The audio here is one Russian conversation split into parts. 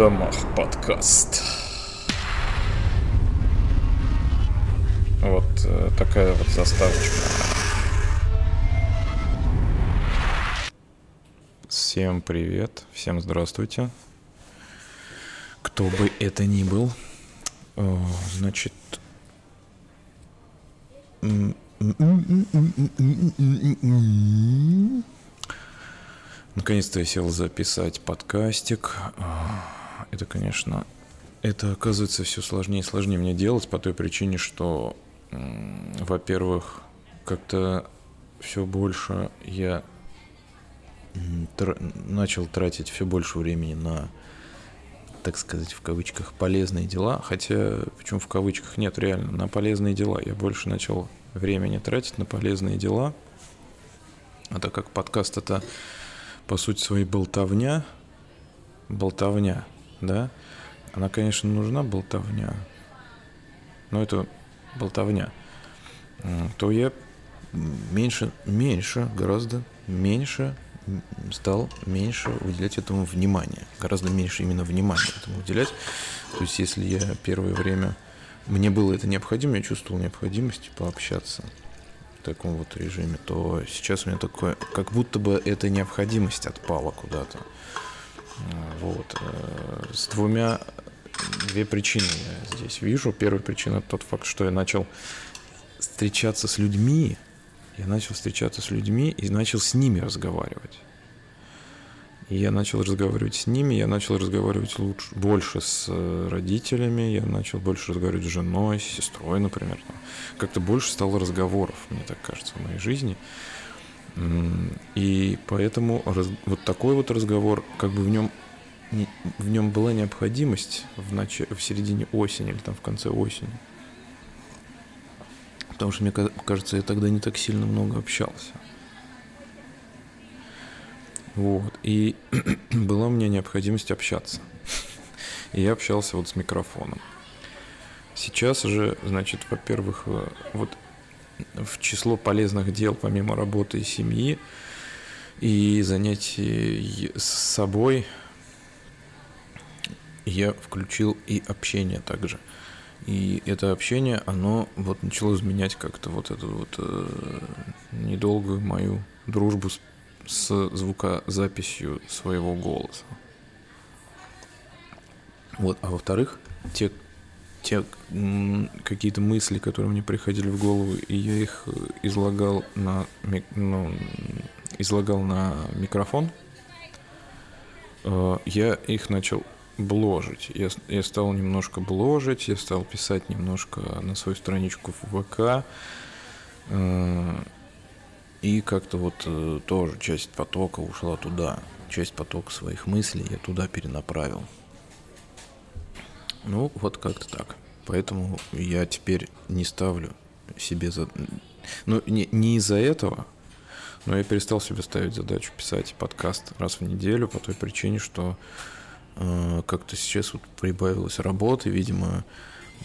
домах подкаст. Вот э, такая вот заставочка. Всем привет, всем здравствуйте. Кто бы это ни был, Э, значит, Наконец-то я сел записать подкастик. Это, конечно, это оказывается все сложнее и сложнее мне делать по той причине, что, во-первых, как-то все больше я тр- начал тратить все больше времени на, так сказать, в кавычках, полезные дела. Хотя, почему в кавычках нет, реально, на полезные дела. Я больше начал времени тратить на полезные дела. А так как подкаст это по сути своей болтовня, болтовня, да, она, конечно, нужна, болтовня, но это болтовня, то я меньше, меньше, гораздо меньше стал меньше уделять этому внимания, гораздо меньше именно внимания этому уделять. То есть, если я первое время мне было это необходимо, я чувствовал необходимость пообщаться в таком вот режиме, то сейчас у меня такое, как будто бы эта необходимость отпала куда-то. Вот. Э, с двумя, две причины я здесь вижу. Первая причина тот факт, что я начал встречаться с людьми, я начал встречаться с людьми и начал с ними разговаривать. И я начал разговаривать с ними, я начал разговаривать лучше, больше с э, родителями, я начал больше разговаривать с женой, с сестрой, например. Как-то больше стало разговоров, мне так кажется, в моей жизни. И поэтому раз, вот такой вот разговор, как бы в нем в нем была необходимость в, нач... в середине осени или там в конце осени. Потому что, мне кажется, я тогда не так сильно много общался. Вот. И была у меня необходимость общаться. И я общался вот с микрофоном. Сейчас же, значит, во-первых, э, вот в число полезных дел помимо работы и семьи и занятий с собой я включил и общение также. И это общение, оно вот начало изменять как-то вот эту вот э, недолгую мою дружбу с с звукозаписью своего голоса. Вот, а во-вторых, те, те какие-то мысли, которые мне приходили в голову, и я их э, излагал на, ну, излагал на микрофон, э, я их начал бложить. Я, я стал немножко бложить, я стал писать немножко на свою страничку в ВК. Э, и как-то вот тоже часть потока ушла туда. Часть потока своих мыслей я туда перенаправил. Ну, вот как-то так. Поэтому я теперь не ставлю себе за... Ну, не, не из-за этого, но я перестал себе ставить задачу писать подкаст раз в неделю по той причине, что э, как-то сейчас вот прибавилось работы, видимо,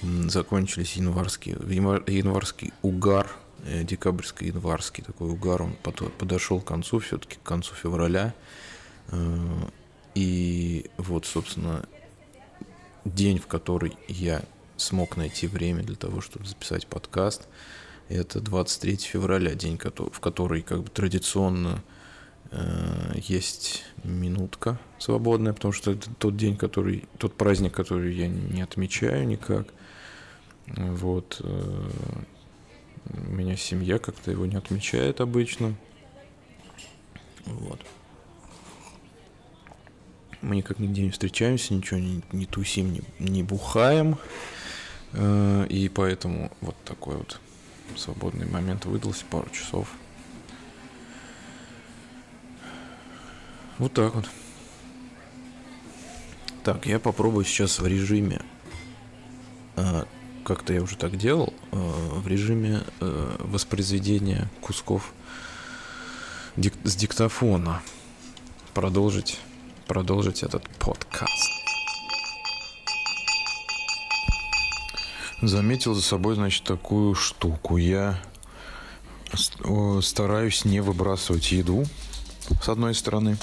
закончились январские, январский угар – Э, декабрьский, январский такой угар, он подошел к концу, все-таки к концу февраля. Э, и вот, собственно, день, в который я смог найти время для того, чтобы записать подкаст, это 23 февраля, день, в который как бы традиционно э, есть минутка свободная, потому что это тот день, который, тот праздник, который я не отмечаю никак. Вот. У меня семья как-то его не отмечает обычно. Вот. Мы никак нигде не встречаемся, ничего не, не тусим, не, не бухаем. Э, и поэтому вот такой вот свободный момент выдался, пару часов. Вот так вот. Так, я попробую сейчас в режиме э, как-то я уже так делал, э, в режиме воспроизведения кусков с диктофона продолжить, продолжить этот подкаст. Заметил за собой, значит, такую штуку. Я стараюсь не выбрасывать еду, с одной стороны.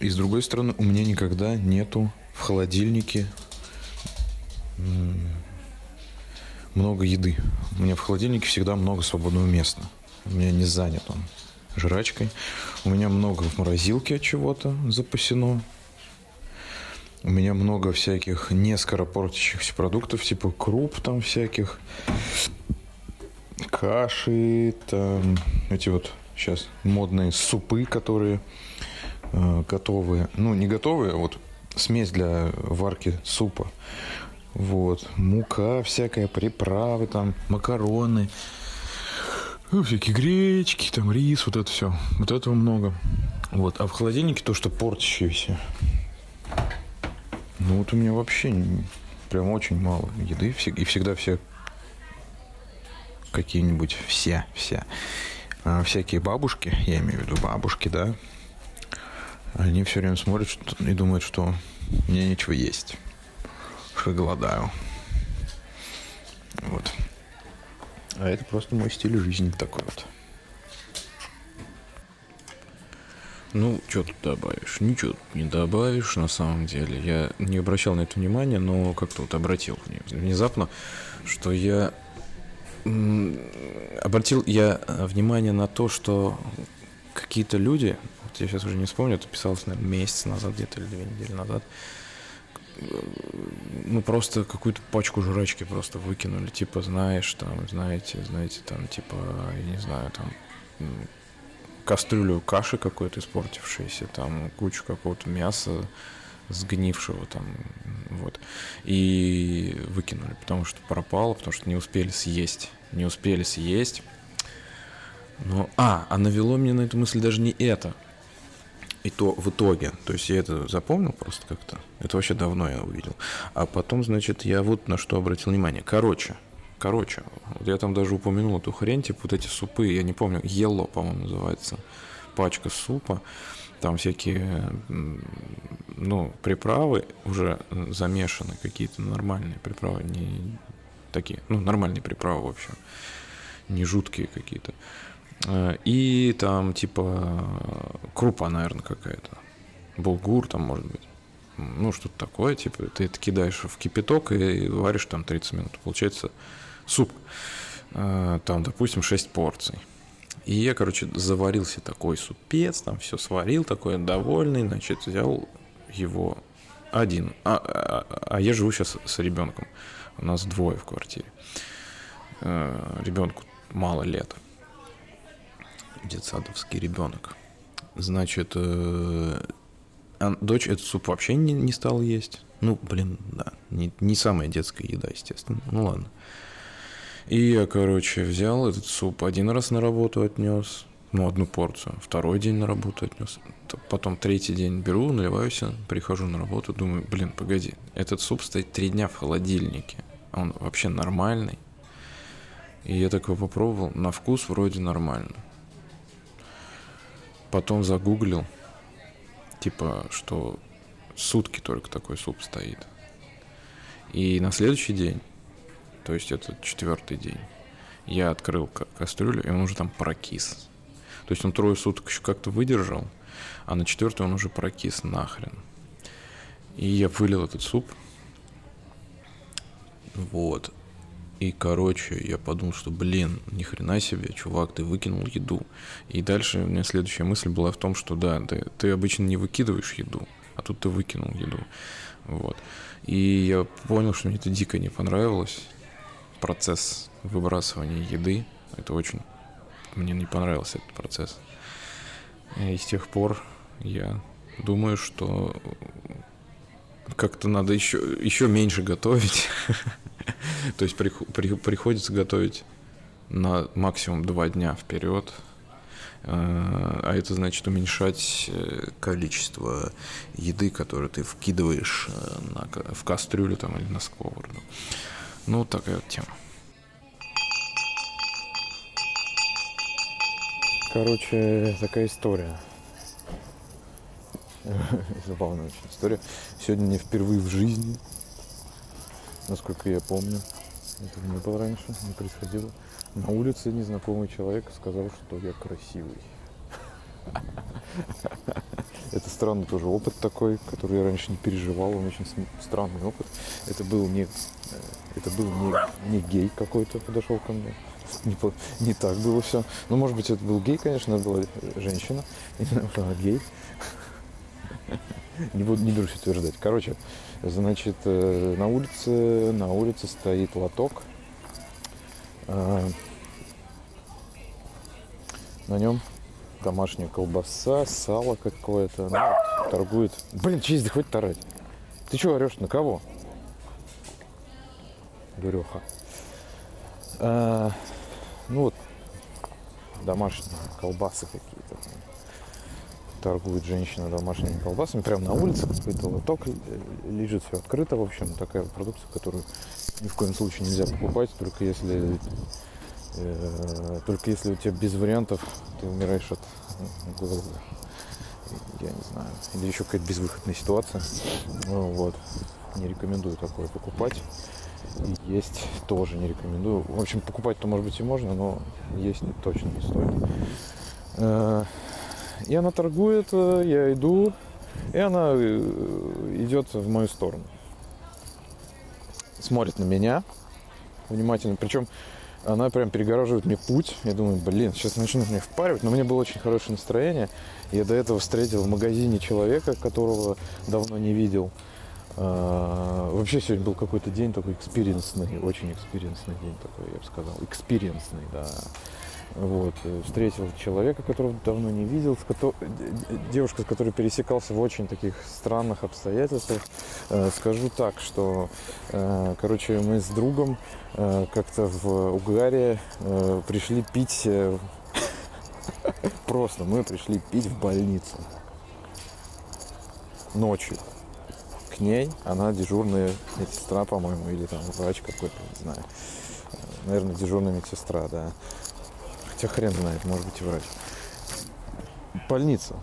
И с другой стороны, у меня никогда нету в холодильнике много еды. У меня в холодильнике всегда много свободного места. У меня не занят он жрачкой. У меня много в морозилке от чего-то запасено. У меня много всяких не скоропортящихся продуктов, типа круп там всяких, каши, там эти вот сейчас модные супы, которые э, готовые. Ну, не готовые, а вот смесь для варки супа. Вот. Мука всякая, приправы там, макароны, ну, всякие гречки, там рис, вот это все. Вот этого много. Вот. А в холодильнике то, что портящееся. Ну вот у меня вообще прям очень мало еды. И всегда все какие-нибудь все, все. А, всякие бабушки, я имею в виду бабушки, да, они все время смотрят и думают, что мне нечего есть, что голодаю. Вот. А это просто мой стиль жизни такой вот. Ну, что тут добавишь? Ничего тут не добавишь, на самом деле. Я не обращал на это внимания, но как-то вот обратил внезапно, что я обратил я э, внимание на то, что какие-то люди, вот я сейчас уже не вспомню, это писалось, наверное, месяц назад где-то или две недели назад, ну, просто какую-то пачку жрачки просто выкинули, типа, знаешь, там, знаете, знаете, там, типа, я не знаю, там, кастрюлю каши какой-то испортившейся, там, кучу какого-то мяса сгнившего там, вот, и выкинули, потому что пропало, потому что не успели съесть, не успели съесть, но, а, а навело мне на эту мысль даже не это, и то в итоге, то есть я это запомнил просто как-то, это вообще давно я увидел. А потом, значит, я вот на что обратил внимание. Короче, короче, вот я там даже упомянул эту хрень, типа вот эти супы, я не помню, Yellow, по-моему, называется, пачка супа, там всякие, ну, приправы уже замешаны, какие-то нормальные приправы, не такие, ну, нормальные приправы, в общем, не жуткие какие-то. Э, и там типа крупа, наверное, какая-то. Булгур там, может быть. Ну, что-то такое, типа, ты это кидаешь в кипяток и варишь там 30 минут. Получается суп. Э, там, допустим, 6 порций. И я, короче, заварился такой супец, там все сварил, такой довольный, значит, взял его один. А, а, а я живу сейчас с ребенком. У нас двое в квартире. Э, ребенку мало лет детсадовский ребенок. Значит, э, дочь этот суп вообще не, не стала есть. Ну, блин, да, не, не самая детская еда, естественно. Ну ладно. И я, короче, взял этот суп, один раз на работу отнес, ну, одну порцию, второй день на работу отнес. Потом третий день беру, наливаюсь, прихожу на работу, думаю, блин, погоди, этот суп стоит три дня в холодильнике, он вообще нормальный. И я такой попробовал, на вкус вроде нормально. Потом загуглил, типа, что сутки только такой суп стоит. И на следующий день, то есть это четвертый день, я открыл кастрюлю, и он уже там прокис. То есть он трое суток еще как-то выдержал, а на четвертый он уже прокис нахрен. И я вылил этот суп. Вот. И, короче, я подумал, что, блин, ни хрена себе, чувак, ты выкинул еду. И дальше у меня следующая мысль была в том, что да, ты, ты обычно не выкидываешь еду, а тут ты выкинул еду. Вот. И я понял, что мне это дико не понравилось. Процесс выбрасывания еды. Это очень... Мне не понравился этот процесс. И с тех пор я думаю, что как-то надо еще, еще меньше готовить. То есть при, при, приходится готовить на максимум два дня вперед. Э, а это значит уменьшать э, количество еды, которую ты вкидываешь э, на, в кастрюлю там, или на сковороду. Ну, такая вот тема. Короче, такая история. Забавная очень история. Сегодня не впервые в жизни насколько я помню. Этого не было раньше, не происходило. На улице незнакомый человек сказал, что я красивый. Это странный тоже опыт такой, который я раньше не переживал, он очень странный опыт. Это был не, э, это был не, не гей какой-то подошел ко мне. Не, не так было все. Ну, может быть, это был гей, конечно, это была женщина. Что она гей. Не буду, не берусь утверждать. Короче, значит, э, на улице, на улице стоит лоток. А, на нем домашняя колбаса, сало какое-то. Ну, торгует. Блин, честь, да хватит тарать. Ты что орешь? На кого? Дуреха. А, ну вот, домашние колбасы какие-то. Торгует женщина домашними колбасами. Прямо на улице какой-то лоток лежит, все открыто. В общем, такая продукция, которую ни в коем случае нельзя покупать, только если Э, только если у тебя без вариантов ты умираешь от голода. Я не знаю. Или еще какая-то безвыходная ситуация. Ну, вот. Не рекомендую такое покупать. Есть тоже не рекомендую. В общем, покупать-то, может быть, и можно, но есть точно не стоит. Э, и она торгует, э, я иду, и она идет в мою сторону. Смотрит на меня внимательно. Причем она прям перегораживает мне путь. Я думаю, блин, сейчас начнут меня впаривать. Но мне было очень хорошее настроение. Я до этого встретил в магазине человека, которого давно не видел. А, вообще сегодня был какой-то день такой experience ный, очень experience ный день такой, я бы сказал. Experience ный, да. Вот, э, встретил человека, которого давно не видел, с ко- девушка, с которой пересекался в очень таких странных обстоятельствах. Э, скажу так, что, э, короче, мы с другом как-то в Угаре пришли пить, просто мы пришли пить в больницу ночью. К ней она дежурная медсестра, по-моему, или там врач какой-то, не знаю. Наверное, дежурная медсестра, да. Хотя хрен знает, может быть и врач. Больница.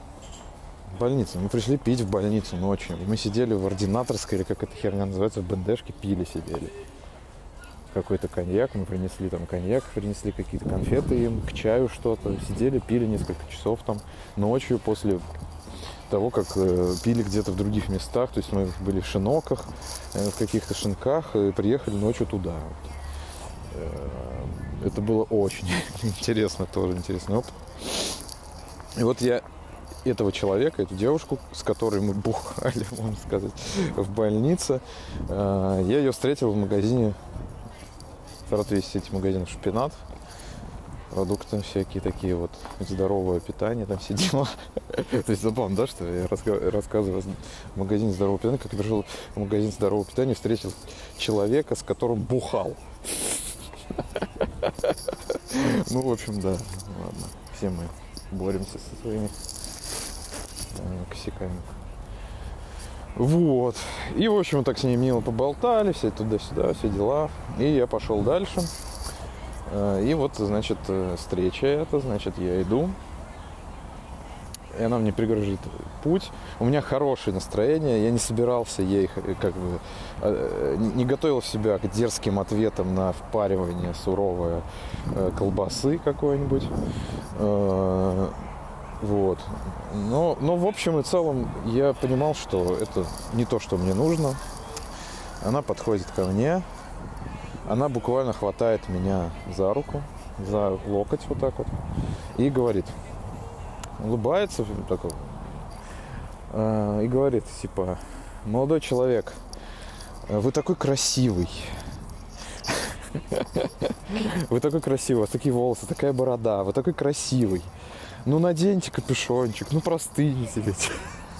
Больница. Мы пришли пить в больницу ночью. Мы сидели в ординаторской, или как эта херня называется, в бендешке, пили сидели. Какой-то коньяк, мы принесли там коньяк, принесли какие-то конфеты им, к чаю что-то. Сидели, пили несколько часов там ночью после того, как э, пили где-то в других местах. То есть мы были в шиноках, э, в каких-то шинках, и приехали ночью туда. Это было очень интересно, тоже интересный опыт. И вот я этого человека, эту девушку, с которой мы бухали, можно сказать, в больнице, э, я ее встретил в магазине, в Саратове есть сеть магазинов «Шпинат», продукты всякие такие вот, здоровое питание, там все дела. То есть забавно, да, что я рассказываю в магазине здорового питания, как я пришел в магазин здорового питания, встретил человека, с которым бухал. Ну, в общем, да. Ладно. Все мы боремся со своими э, косяками. Вот. И, в общем, так с ней мило поболтали, все туда-сюда, все дела. И я пошел дальше. Э, и вот, значит, э, встреча это, значит, я иду и она мне пригрожит путь. У меня хорошее настроение, я не собирался ей как бы э, не готовил себя к дерзким ответам на впаривание суровой э, колбасы какой-нибудь. Э, вот. Но, но в общем и целом я понимал, что это не то, что мне нужно. Она подходит ко мне, она буквально хватает меня за руку, за локоть вот так вот и говорит – улыбается такой, э, и говорит, типа, молодой человек, э, вы такой красивый. Вы такой красивый, у вас такие волосы, такая борода, вы такой красивый. Ну наденьте капюшончик, ну простыните ведь.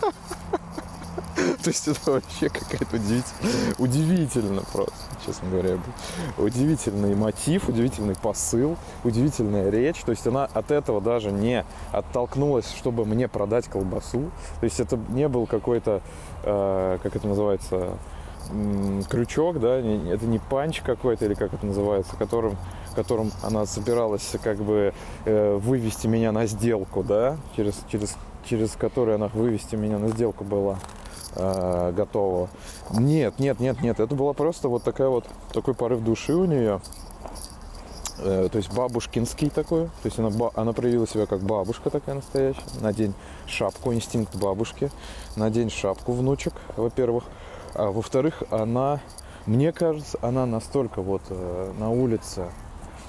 То есть это вообще какая-то удивительно, удивительно просто, честно говоря. Удивительный мотив, удивительный посыл, удивительная речь. То есть она от этого даже не оттолкнулась, чтобы мне продать колбасу. То есть это не был какой-то, э, как это называется, крючок, да, это не панч какой-то или как это называется, которым, которым она собиралась как бы э, вывести меня на сделку, да, через, через, через который она вывести меня на сделку была э, готового. Нет, нет, нет, нет. Это была просто вот такая вот такой порыв души у нее. Э, то есть бабушкинский такой. То есть она, она проявила себя как бабушка такая настоящая. Надень шапку, инстинкт бабушки. Надень шапку внучек, во-первых. А во-вторых, она, мне кажется, она настолько вот э, на улице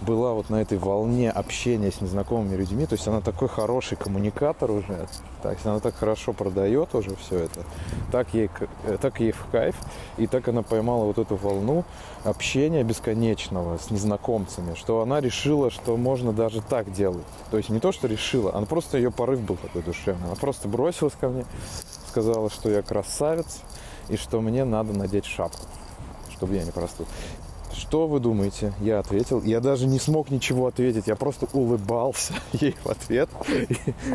была вот на этой волне общения с незнакомыми людьми. То есть она такой хороший коммуникатор уже. Так, она так хорошо продает уже все это. Так ей, э, так ей в кайф. И так она поймала вот эту волну общения бесконечного с незнакомцами, что она решила, что можно даже так делать. То есть не то, что решила, она просто ее порыв был такой душевный. Она просто бросилась ко мне, сказала, что я красавец и что мне надо надеть шапку чтобы я не простыл. Что вы думаете? Я ответил. Я даже не смог ничего ответить. Я просто улыбался ей в ответ.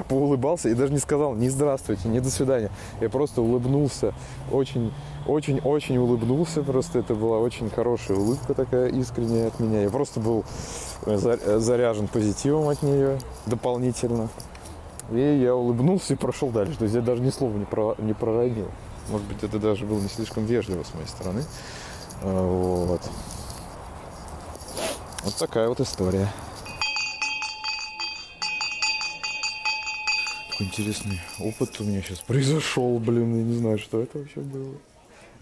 Поулыбался и даже не сказал ни здравствуйте, ни до свидания. Я просто улыбнулся. Очень, очень, очень улыбнулся. Просто это была очень хорошая улыбка такая искренняя от меня. Я просто был э, э, заряжен позитивом от нее дополнительно. И я улыбнулся и прошел дальше. То есть я даже ни слова не, про, не проронил. Может быть, это даже было не слишком вежливо с моей стороны. Э, вот. Вот такая вот история. Такой интересный опыт у меня сейчас произошел, блин, я не знаю, что это вообще было.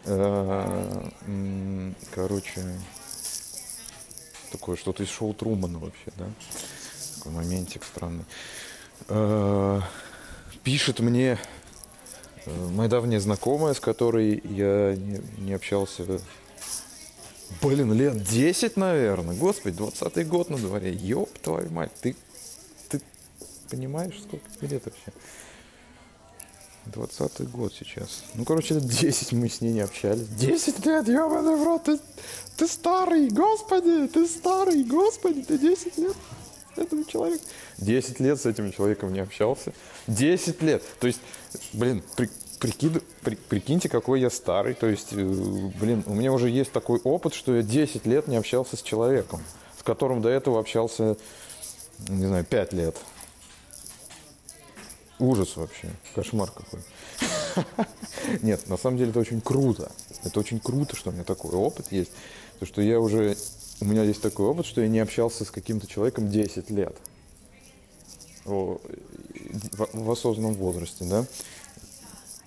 Э, короче, такое что-то из шоу Трумана вообще, да? Такой моментик странный. Э, пишет мне э, моя давняя знакомая, с которой я не, не общался Блин, лет 10, наверное. Господи, 20-й год на дворе. Ёб твою мать, ты, ты понимаешь, сколько тебе лет вообще? 20-й год сейчас. Ну, короче, лет 10 мы с ней не общались. 10 лет, ёбаный в рот, ты, ты старый, господи, ты старый, господи, ты 10 лет этому человеку. 10 лет с этим человеком не общался. 10 лет. То есть, блин, при, прикид, при, прикиньте, какой я старый. То есть, э, блин, у меня уже есть такой опыт, что я 10 лет не общался с человеком, с которым до этого общался, не знаю, 5 лет. Ужас вообще. Кошмар какой. Нет, на самом деле это очень круто. Это очень круто, что у меня такой опыт есть. То, что я уже... У меня есть такой опыт, что я не общался с каким-то человеком 10 лет. в, в осознанном возрасте, да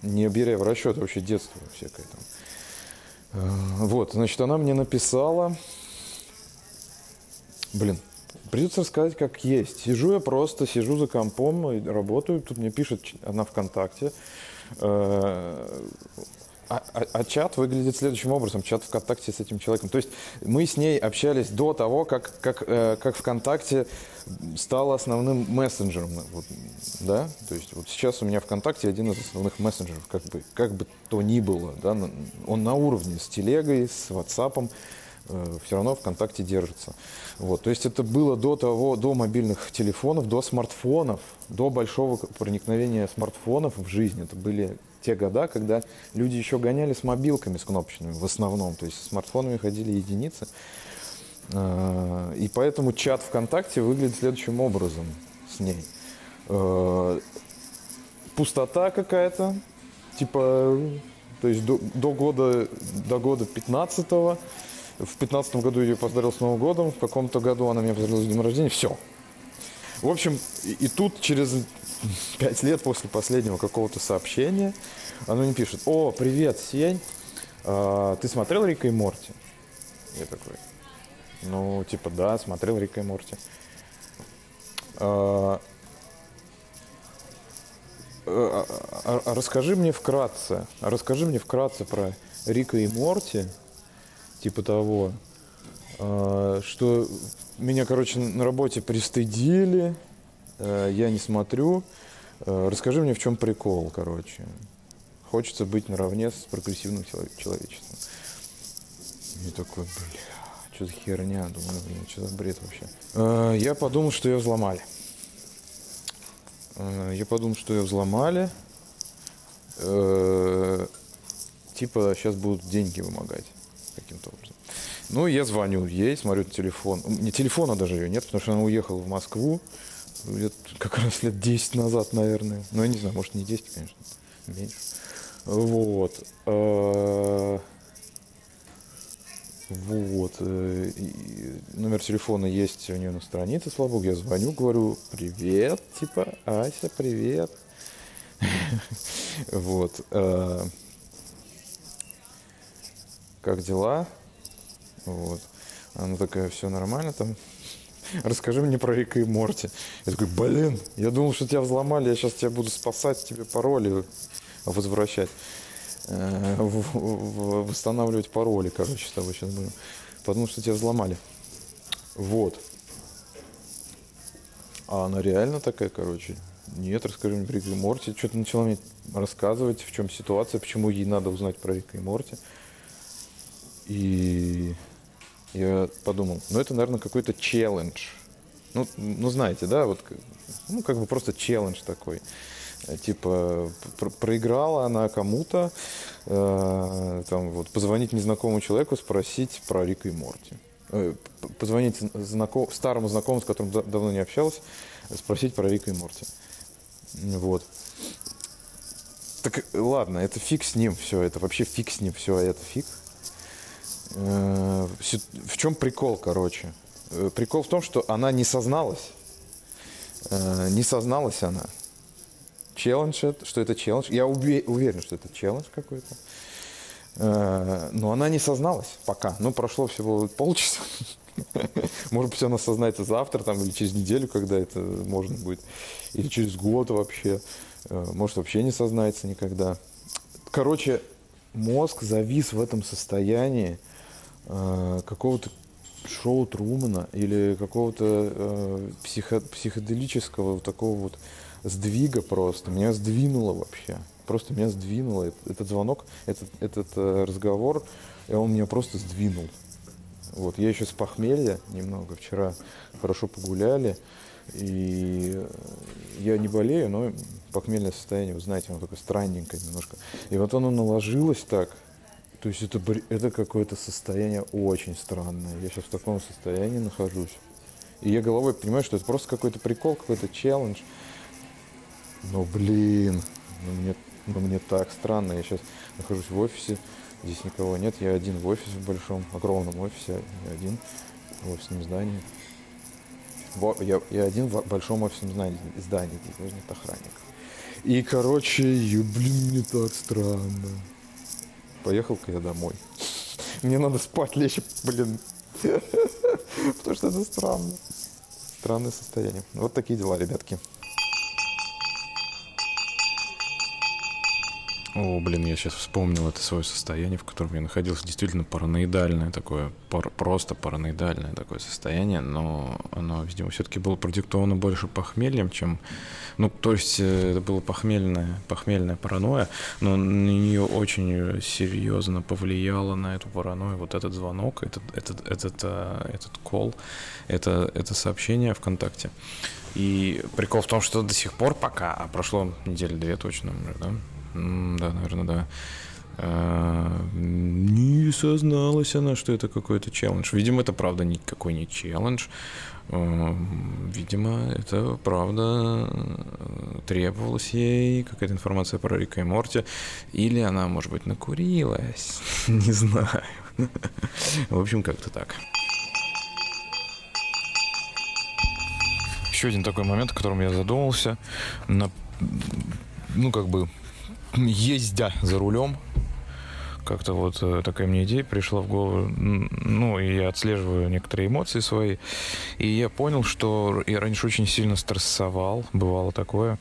не беря в расчет вообще детство всякое там. Э, вот, значит, она мне написала, блин, придется рассказать как есть. Сижу я просто, сижу за компом, работаю, тут мне пишет она ВКонтакте, э, а, а, а чат выглядит следующим образом, чат ВКонтакте с этим человеком. То есть мы с ней общались до того, как, как, э, как ВКонтакте стало основным мессенджером. Вот, да? То есть вот сейчас у меня ВКонтакте один из основных мессенджеров, как бы, как бы то ни было. Да? Он на уровне с телегой, с WhatsApp, все равно ВКонтакте держится. Вот. То есть это было до того, до мобильных телефонов, до смартфонов, до большого проникновения смартфонов в жизнь. Это были те года, когда люди еще гоняли с мобилками, с кнопочными в основном, то есть с смартфонами ходили единицы. А, и поэтому чат ВКонтакте выглядит следующим образом с ней. А, пустота какая-то, типа, то есть до, до года, до года 15 -го. В 15 году ее поздравил с Новым годом, в каком-то году она меня поздравила с днем рождения, все. В общем, и, и тут через пять лет после последнего какого-то сообщения, оно мне пишет, о, привет, Сень, а, ты смотрел Рика и Морти? Я такой, ну, типа, да, смотрел Рика и Морти. А, а, а, а расскажи мне вкратце, расскажи мне вкратце про Рика и Морти, типа того, а, что меня, короче, на работе пристыдили, Э, я не смотрю. Э, расскажи мне, в чем прикол, короче. Хочется быть наравне с прогрессивным человечеством. И такой, бля, что за херня? Думаю, блин, что за бред вообще? Э, я подумал, что ее взломали. Я подумал, что ее взломали. Типа сейчас будут деньги вымогать каким-то образом. Ну, я звоню ей, смотрю телефон. Не телефона даже ее нет, потому что она уехала в Москву лет, как раз лет 10 назад, наверное. Ну, я не знаю, может, не 10, конечно, меньше. Вот. А, Вот. э, номер телефона есть у нее на странице, слава богу. Я звоню, говорю, привет, типа, Ася, привет. Вот. Как дела? Вот. Она такая, все нормально там. Расскажи мне про Рика и Морти. Я такой, блин, я думал, что тебя взломали, я сейчас тебя буду спасать, тебе пароли возвращать. Э, Восстанавливать пароли, короче, с тобой сейчас будем. Потому что тебя взломали. Вот. А она реально такая, короче. Нет, расскажи мне про Рика и Морти. Что-то начала мне рассказывать, в чем ситуация, почему ей надо узнать про Рика и Морти. И я подумал, ну это, наверное, какой-то челлендж. Ну, ну, знаете, да, вот, ну, как бы просто челлендж такой. Э, Типа, пр- проиграла она кому-то, э, там, вот, позвонить незнакомому человеку, спросить про Рика и Морти. Э, позвонить знаком, старому знакомому, с которым да- давно не общалась, спросить про Рика и Морти. Вот. Так, э, ладно, это фиг с ним, все, это вообще фиг с ним, все, это фиг. Э, В чем прикол, короче? Э, Прикол в том, что она не созналась. Э, Не созналась она. Челлендж, что это челлендж. Я уверен, что это челлендж какой-то. Э, Но она не созналась пока. Ну, прошло всего полчаса. Может быть, она сознается завтра там, или через неделю, когда это можно будет. Или через год вообще. Э, Может, вообще не сознается никогда. Короче, мозг завис в этом состоянии э, какого-то шоу Трумана или какого-то э, психо- психоделического вот такого вот сдвига просто. Меня сдвинуло вообще. Просто меня сдвинуло. Этот, звонок, этот, этот э, разговор, и он меня просто сдвинул. Вот, я еще с похмелья немного вчера хорошо погуляли, и э, я не болею, но похмельное состояние, вы знаете, оно такое странненькое немножко. И вот оно наложилось так, то есть это, это какое-то состояние очень странное. Я сейчас в таком состоянии нахожусь. И я головой понимаю, что это просто какой-то прикол, какой-то челлендж. Но, блин, ну мне, ну мне так странно. Я сейчас нахожусь в офисе, здесь никого нет. Я один в офисе в большом, огромном офисе. Я один в офисном здании. Во- я, я один в большом офисном здании, здании здесь нет охранника. И, короче, блин, мне так странно. Поехал-ка я домой. Мне надо спать, лечь, блин. Потому что это странно. Странное состояние. Вот такие дела, ребятки. О, блин, я сейчас вспомнил это свое состояние, в котором я находился. Действительно параноидальное такое, пар- просто параноидальное такое состояние, но оно, видимо, все-таки было продиктовано больше похмельем, чем... Ну, то есть э, это было похмельная, похмельная паранойя, но на нее очень серьезно повлияло на эту паранойю вот этот звонок, этот, этот, этот, э, этот кол, это, это сообщение ВКонтакте. И прикол в том, что до сих пор пока, а прошло недели две точно да? Да, наверное, да. А, Не созналась она, что это какой-то челлендж. Видимо, это правда никакой не челлендж. А, Видимо, это правда э, требовалась ей какая-то информация про Рика и Морти. Или она, может быть, накурилась. Не знаю. В общем, как-то так. Еще один такой момент, о котором я задумался. На, ну, как бы, ездя за рулем, как-то вот э, такая мне идея пришла в голову. Ну, и я отслеживаю некоторые эмоции свои. И я понял, что я раньше очень сильно стрессовал. Бывало такое.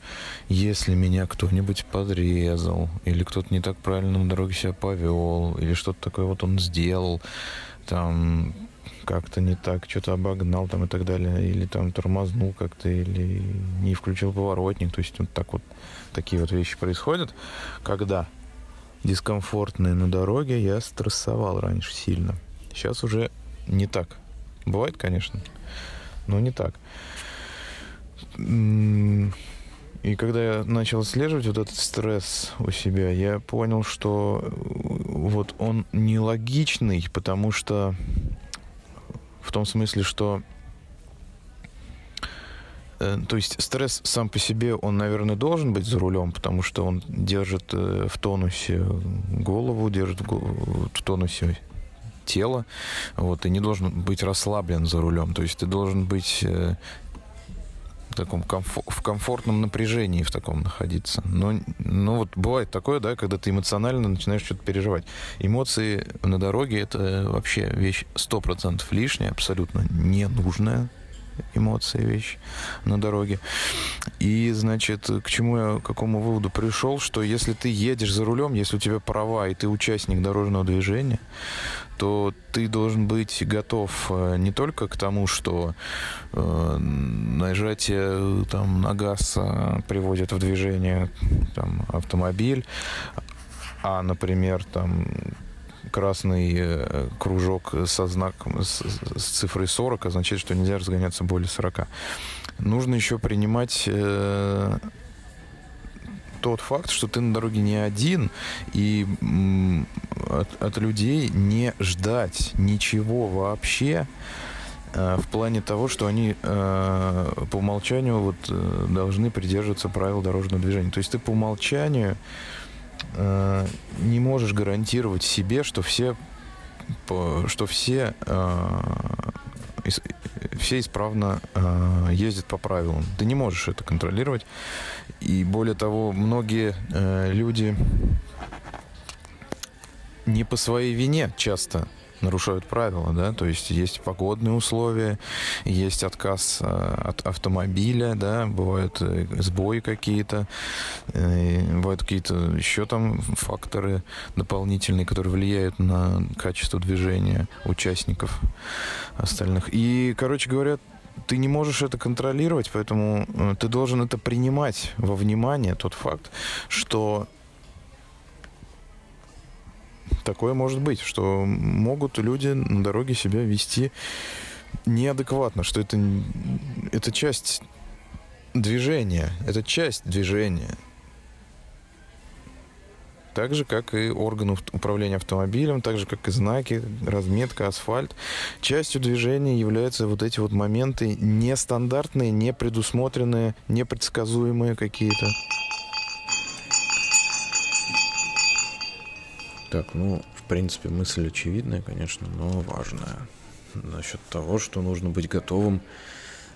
Если меня кто-нибудь подрезал, или кто-то не так правильно на дороге себя повел, или что-то такое вот он сделал, там как-то не так, что-то обогнал там и так далее, или там тормознул как-то, или не включил поворотник. То есть вот так вот такие вот вещи происходят, когда дискомфортные на дороге, я стрессовал раньше сильно. Сейчас уже не так. Бывает, конечно, но не так. И когда я начал отслеживать вот этот стресс у себя, я понял, что э, вот он нелогичный, потому что в том смысле, что э, то есть стресс сам по себе, он, наверное, должен быть за рулем, потому что он держит э, в тонусе голову, держит в тонусе тело, вот, ты не должен быть расслаблен за рулем, то есть ты должен быть э, таком комфор- в комфортном напряжении в таком находиться. Но, ну вот бывает такое, да, когда ты эмоционально начинаешь что-то переживать. Эмоции на дороге это вообще вещь сто процентов лишняя, абсолютно ненужная эмоции вещь на дороге. И, значит, к чему я, к какому выводу пришел, что если ты едешь за рулем, если у тебя права, и ты участник дорожного движения, то ты должен быть готов э, не только к тому, что э, нажатие там, на газ э, приводит в движение там, автомобиль, а, например, там красный э, кружок со знаком, с, с цифрой 40 означает, что нельзя разгоняться более 40. Нужно еще принимать э, тот факт, что ты на дороге не один, и от, от людей не ждать ничего вообще э, в плане того, что они э, по умолчанию вот, э, должны придерживаться правил дорожного движения. То есть ты по умолчанию не можешь гарантировать себе, что все, что все, все исправно э, ездят по правилам. Ты не можешь это контролировать. И более того, многие э, люди не по своей вине часто нарушают правила, да, то есть есть погодные условия, есть отказ э, от автомобиля, да, бывают э, сбои какие-то, э, бывают какие-то еще там факторы дополнительные, которые влияют на качество движения участников остальных. И, короче говоря, ты не можешь это контролировать, поэтому ты должен это принимать во внимание, тот факт, что такое может быть, что могут люди на дороге себя вести неадекватно, что это, это часть движения, это часть движения. Так же, как и органы управления автомобилем, так же, как и знаки, разметка, асфальт. Частью движения являются вот эти вот моменты нестандартные, непредусмотренные, непредсказуемые какие-то. Так, ну, в принципе, мысль очевидная, конечно, но важная. Насчет того, что нужно быть готовым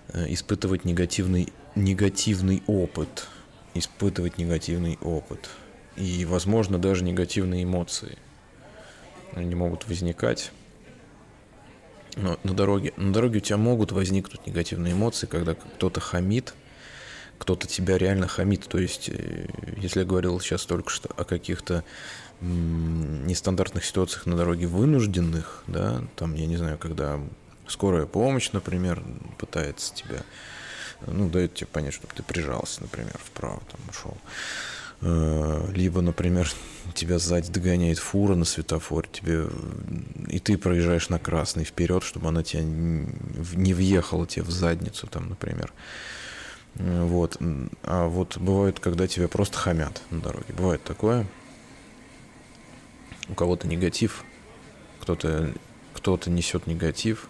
э, испытывать негативный, негативный опыт. Испытывать негативный опыт. И, возможно, даже негативные эмоции. Они могут возникать. Но на дороге, на дороге у тебя могут возникнуть негативные эмоции, когда кто-то хамит, кто-то тебя реально хамит. То есть, э, если я говорил сейчас только что о каких-то нестандартных ситуациях на дороге вынужденных, да, там, я не знаю, когда скорая помощь, например, пытается тебя, ну, дает тебе понять, чтобы ты прижался, например, вправо там ушел. Э, либо, например, тебя сзади догоняет фура на светофоре, тебе, и ты проезжаешь на красный вперед, чтобы она тебя не въехала тебе в задницу, там, например. Э, вот. А вот бывает, когда тебя просто хамят на дороге. Бывает такое у кого-то негатив, кто-то кто-то несет негатив,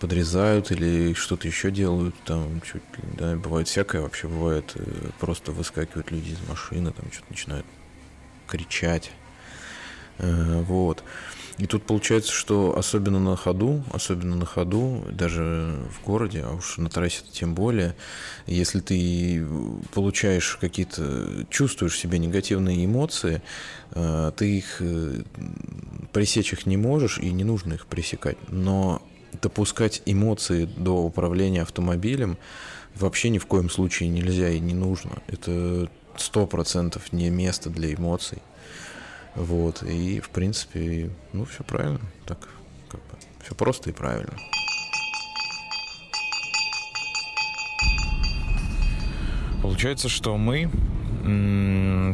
подрезают или что-то еще делают, там чуть, да, бывает всякое вообще, бывает э, просто выскакивают люди из машины, там что-то начинают кричать, э, вот. И тут получается, что особенно на ходу, особенно на ходу, даже в городе, а уж на трассе тем более, если ты получаешь какие-то, чувствуешь в себе негативные эмоции, э, ты их э, пресечь их не можешь и не нужно их пресекать. Но допускать эмоции до управления автомобилем вообще ни в коем случае нельзя и не нужно. Это сто процентов не место для эмоций. Вот, и, в принципе, ну, все правильно, так, как бы, все просто и правильно. Получается, что мы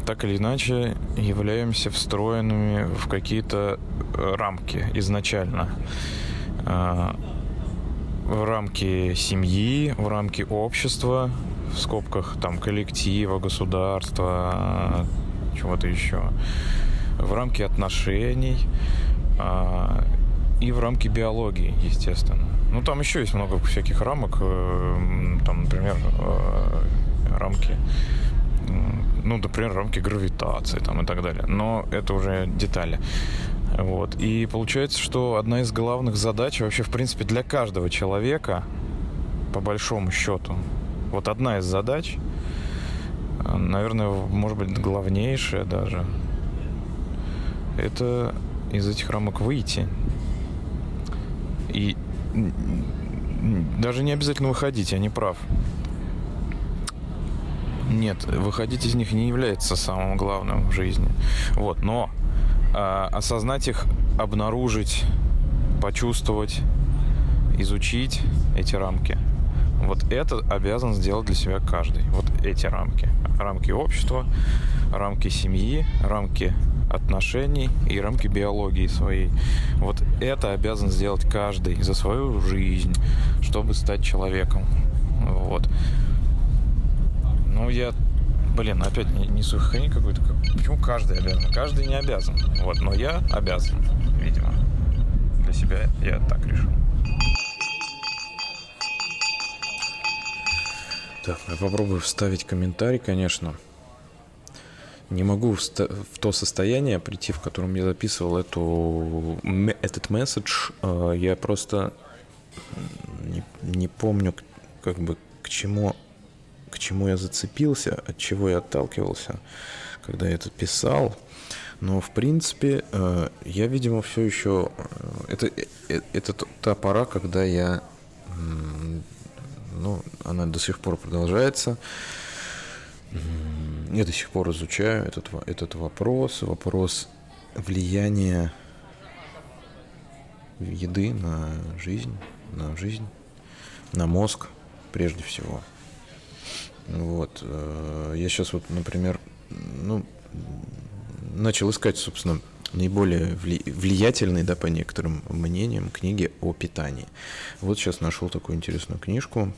так или иначе являемся встроенными в какие-то э, рамки изначально. А, в рамки семьи, в рамки общества, в скобках там коллектива, государства, чего-то еще в рамки отношений а, и в рамки биологии, естественно. Ну, там еще есть много всяких рамок, э, там, например, э, рамки, ну, например, рамки гравитации там и так далее. Но это уже детали. Вот. И получается, что одна из главных задач вообще, в принципе, для каждого человека, по большому счету, вот одна из задач, наверное, может быть, главнейшая даже, это из этих рамок выйти. И даже не обязательно выходить, я не прав. Нет, выходить из них не является самым главным в жизни. Вот, но э, осознать их, обнаружить, почувствовать, изучить эти рамки. Вот это обязан сделать для себя каждый. Вот эти рамки. Рамки общества, рамки семьи, рамки отношений и рамки биологии своей. Вот это обязан сделать каждый за свою жизнь, чтобы стать человеком. Вот. Ну, я, блин, опять не, несу хрень какую-то. Почему каждый обязан? Каждый не обязан. Вот, но я обязан, видимо. Для себя я так решил. Так, я попробую вставить комментарий, конечно не могу в, в то состояние прийти, в котором я записывал эту, этот месседж. А, я просто не, не помню, как бы к чему, к чему я зацепился, от чего я отталкивался, когда я это писал. Но, в принципе, а, я, видимо, все еще... А, это, э, это та пора, когда я... Ну, она до сих пор продолжается я до сих пор изучаю этот, этот вопрос, вопрос влияния еды на жизнь, на жизнь, на мозг прежде всего. Вот. Э, я сейчас вот, например, ну, начал искать, собственно, наиболее влиятельные, да, по некоторым мнениям, книги о питании. Вот сейчас нашел такую интересную книжку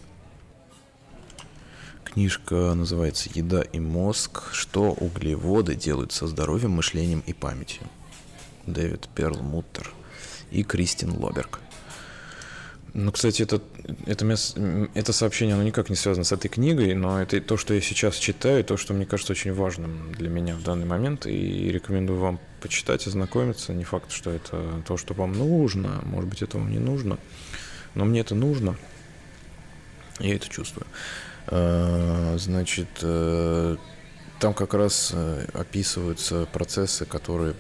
Книжка называется «Еда и мозг. Что углеводы делают со здоровьем, мышлением и памятью». Дэвид Перлмуттер и Кристин Лоберг. Ну, кстати, это, это, это сообщение, оно никак не связано с этой книгой, но это то, что я сейчас читаю, то, что мне кажется очень важным для меня в данный момент, и рекомендую вам почитать, ознакомиться. Не факт, что это то, что вам нужно, может быть, это вам не нужно, но мне это нужно, я это чувствую. Э, значит, э, там как раз э, описываются процессы, которые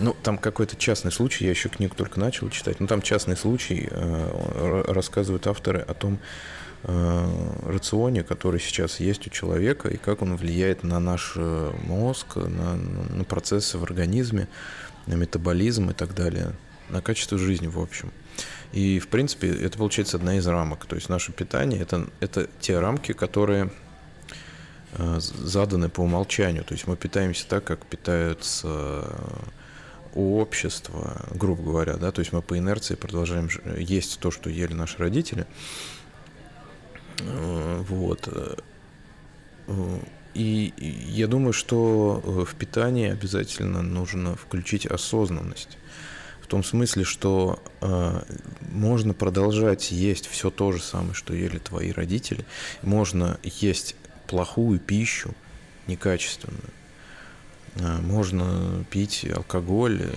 ну, там какой-то частный случай, я еще книгу только начал читать, но там частный случай, рассказывают авторы о том рационе, который сейчас есть у человека, и как он влияет на наш мозг, на, на процессы в организме, на метаболизм и так далее, на качество жизни в общем. И, в принципе, это получается одна из рамок. То есть наше питание это, это те рамки, которые э, заданы по умолчанию. То есть мы питаемся так, как питаются общество, грубо говоря, да, то есть мы по инерции продолжаем есть то, что ели наши родители. Э, вот. И я думаю, что в питании обязательно нужно включить осознанность. В том смысле, что э, можно продолжать есть все то же самое, что ели твои родители. Можно есть плохую пищу, некачественную. Э, можно пить алкоголь,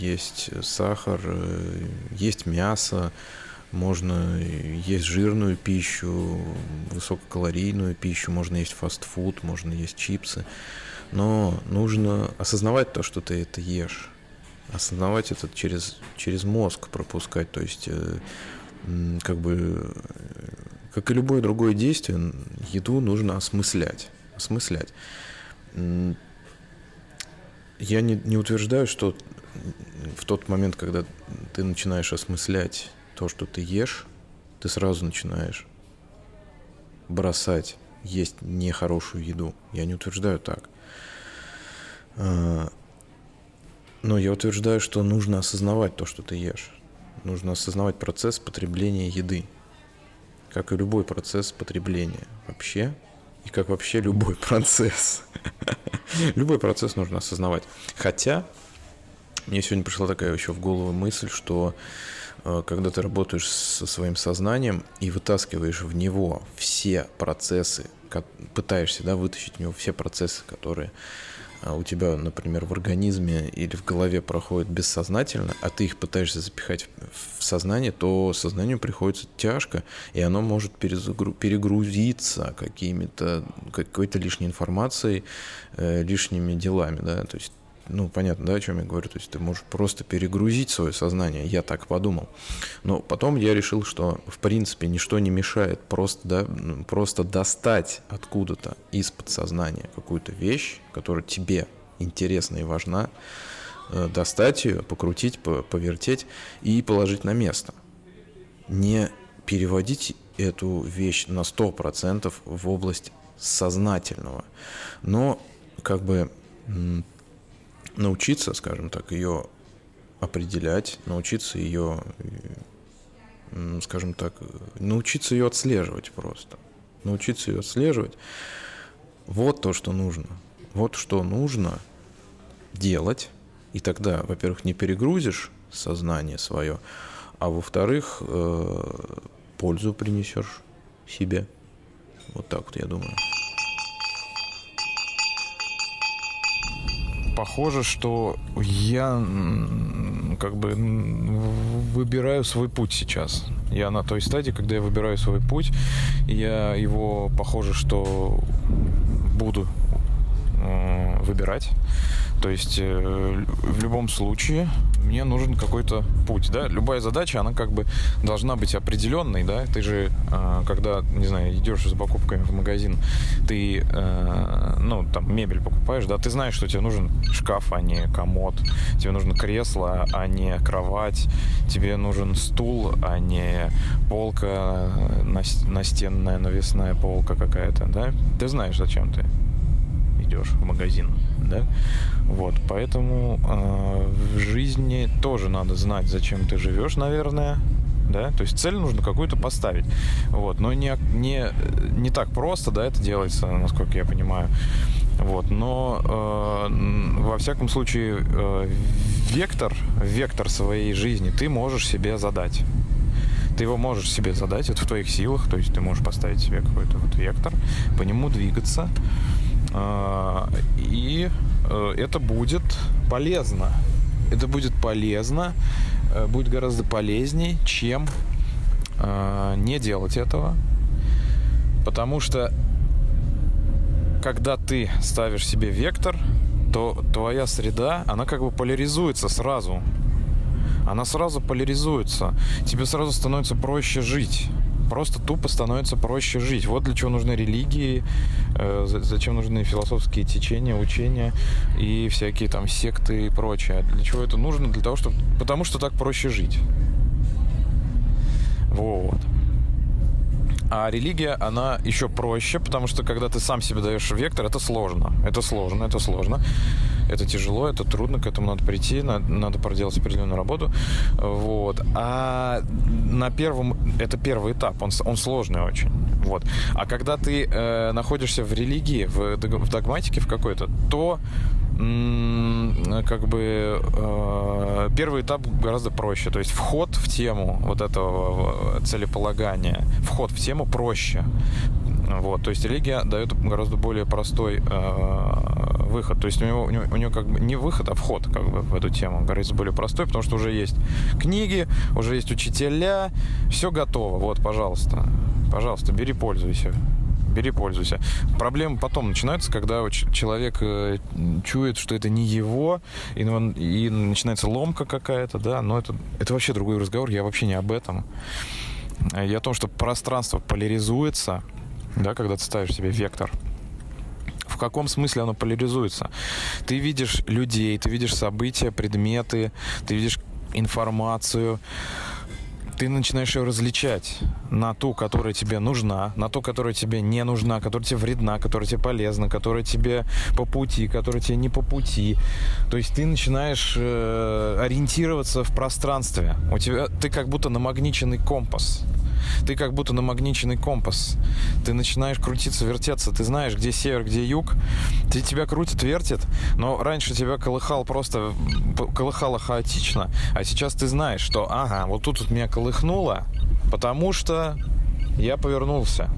есть сахар, э, есть мясо, можно есть жирную пищу, высококалорийную пищу, можно есть фастфуд, можно есть чипсы. Но нужно осознавать то, что ты это ешь осознавать это через, через мозг пропускать, то есть э, как бы, как и любое другое действие, еду нужно осмыслять, осмыслять. Я не, не утверждаю, что в тот момент, когда ты начинаешь осмыслять то, что ты ешь, ты сразу начинаешь бросать есть нехорошую еду. Я не утверждаю так. Но я утверждаю, что нужно осознавать то, что ты ешь. Нужно осознавать процесс потребления еды. Как и любой процесс потребления вообще. И как вообще любой процесс. Любой процесс нужно осознавать. Хотя, мне сегодня пришла такая еще в голову мысль, что э, когда ты работаешь со своим сознанием и вытаскиваешь в него все процессы, пытаешься да, вытащить в него все процессы, которые у тебя, например, в организме или в голове проходит бессознательно, а ты их пытаешься запихать в сознание, то сознанию приходится тяжко, и оно может перегрузиться какими-то, какой-то лишней информацией, э, лишними делами, да, то есть ну, понятно, да, о чем я говорю. То есть ты можешь просто перегрузить свое сознание. Я так подумал. Но потом я решил, что, в принципе, ничто не мешает просто, да, просто достать откуда-то из подсознания какую-то вещь, которая тебе интересна и важна, э, достать ее, покрутить, повертеть и положить на место. Не переводить эту вещь на 100% в область сознательного, но как бы научиться, скажем так, ее определять, научиться ее, скажем так, научиться ее отслеживать просто. Научиться ее отслеживать. Вот то, что нужно. Вот что нужно делать. И тогда, во-первых, не перегрузишь сознание свое, а во-вторых, э, пользу принесешь себе. Вот так вот я думаю. Похоже, что я как бы выбираю свой путь сейчас. Я на той стадии, когда я выбираю свой путь, я его, похоже, что буду э, выбирать. То есть э, в любом случае мне нужен какой-то путь, да. Любая задача, она как бы должна быть определенной, да. Ты же, э, когда, не знаю, идешь за покупками в магазин, ты, э, ну, там, мебель покупаешь, да, ты знаешь, что тебе нужен шкаф, а не комод. Тебе нужно кресло, а не кровать. Тебе нужен стул, а не полка настенная, навесная полка какая-то, да. Ты знаешь, зачем ты идешь в магазин, да? Вот, поэтому э, в жизни тоже надо знать, зачем ты живешь, наверное, да, то есть цель нужно какую-то поставить, вот, но не, не, не так просто, да, это делается, насколько я понимаю, вот, но э, во всяком случае э, вектор, вектор своей жизни ты можешь себе задать, ты его можешь себе задать, это в твоих силах, то есть ты можешь поставить себе какой-то вот вектор, по нему двигаться, и э, это будет полезно. Это будет полезно, э, будет гораздо полезнее, чем э, не делать этого. Потому что когда ты ставишь себе вектор, то твоя среда, она как бы поляризуется сразу. Она сразу поляризуется. Тебе сразу становится проще жить просто тупо становится проще жить. Вот для чего нужны религии, э, зачем нужны философские течения, учения и всякие там секты и прочее. Для чего это нужно? Для того, чтобы... Потому что так проще жить. Вот. А религия, она еще проще, потому что когда ты сам себе даешь вектор, это сложно. Это сложно, это сложно. Это тяжело, это трудно, к этому надо прийти, надо, надо проделать определенную работу. Вот. А на первом, это первый этап, он, он сложный очень. Вот. А когда ты э, находишься в религии, в, в догматике в какой-то, то как бы э, первый этап гораздо проще. То есть вход в тему вот этого целеполагания, вход в тему проще. Вот, то есть религия дает гораздо более простой э, выход. То есть у него, у, него, у него как бы не выход, а вход как бы в эту тему гораздо более простой, потому что уже есть книги, уже есть учителя, все готово. Вот, пожалуйста, пожалуйста, бери, пользуйся бери, пользуйся. Проблемы потом начинаются, когда человек э, чует, что это не его, и, и начинается ломка какая-то, да, но это, это вообще другой разговор, я вообще не об этом. Я о том, что пространство поляризуется, да, когда ты ставишь себе вектор, в каком смысле оно поляризуется? Ты видишь людей, ты видишь события, предметы, ты видишь информацию, ты начинаешь ее различать на ту, которая тебе нужна, на ту, которая тебе не нужна, которая тебе вредна, которая тебе полезна, которая тебе по пути, которая тебе не по пути. То есть ты начинаешь э, ориентироваться в пространстве. У тебя ты как будто намагниченный компас. Ты как будто намагниченный компас. Ты начинаешь крутиться, вертеться. Ты знаешь, где север, где юг. Ты тебя крутит, вертит. Но раньше тебя колыхал просто... Колыхало хаотично. А сейчас ты знаешь, что ага, вот тут вот меня колыхнуло, потому что я повернулся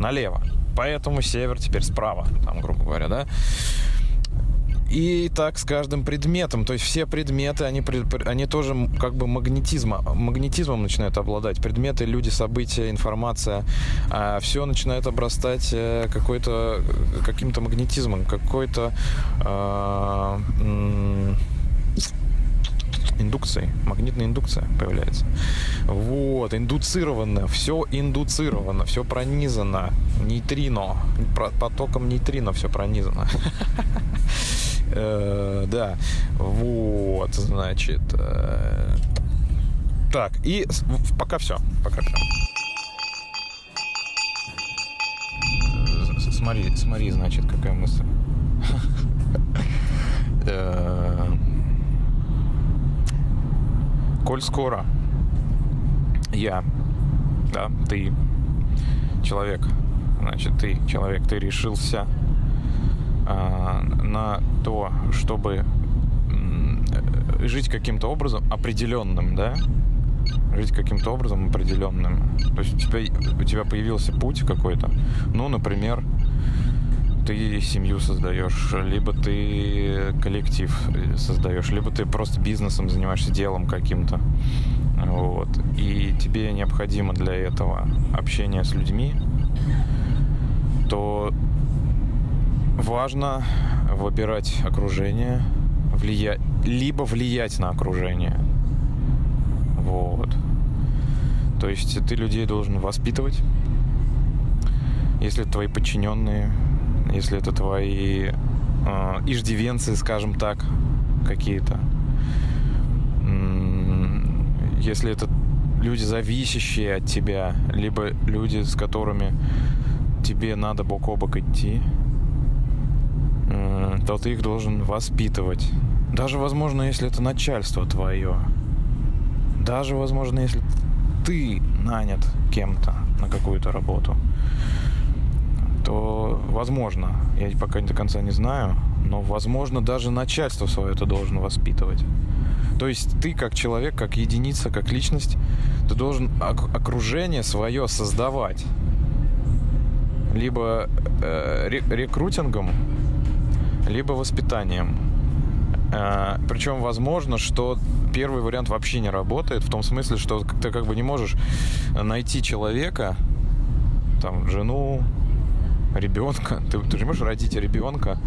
налево. Поэтому север теперь справа, там, грубо говоря, да. И так с каждым предметом. То есть все предметы, они, они тоже как бы магнетизма, магнетизмом начинают обладать. Предметы, люди, события, информация. А все начинает обрастать э, какой-то, каким-то магнетизмом, какой-то э, индукцией, магнитная индукция появляется. Вот, индуцировано, все индуцировано, все пронизано. Нейтрино, потоком нейтрино все пронизано. Э, да, вот, значит. Э, так, и пока все. Пока все. Смотри, смотри, значит, какая мысль. Э, коль скоро я, да, ты, человек, значит, ты, человек, ты решился а, на то, чтобы жить каким-то образом определенным, да, жить каким-то образом определенным. То есть у тебя, у тебя появился путь какой-то. Ну, например, ты семью создаешь, либо ты коллектив создаешь, либо ты просто бизнесом занимаешься делом каким-то. Вот. И тебе необходимо для этого общение с людьми, то важно выбирать окружение, влия... либо влиять на окружение. Вот. То есть ты людей должен воспитывать. Если твои подчиненные, если это твои э, иждивенцы, скажем так, какие-то. Если это люди, зависящие от тебя, либо люди, с которыми тебе надо бок о бок идти, то ты их должен воспитывать. Даже, возможно, если это начальство твое. Даже, возможно, если ты нанят кем-то на какую-то работу, то возможно, я пока до конца не знаю, но возможно даже начальство свое это должен воспитывать. То есть ты как человек, как единица, как личность, ты должен окружение свое создавать. Либо э, рекрутингом, либо воспитанием. Э, Причем возможно, что первый вариант вообще не работает, в том смысле, что ты как бы не можешь найти человека, там, жену, ребенка. Ты, ты же можешь родить ребенка,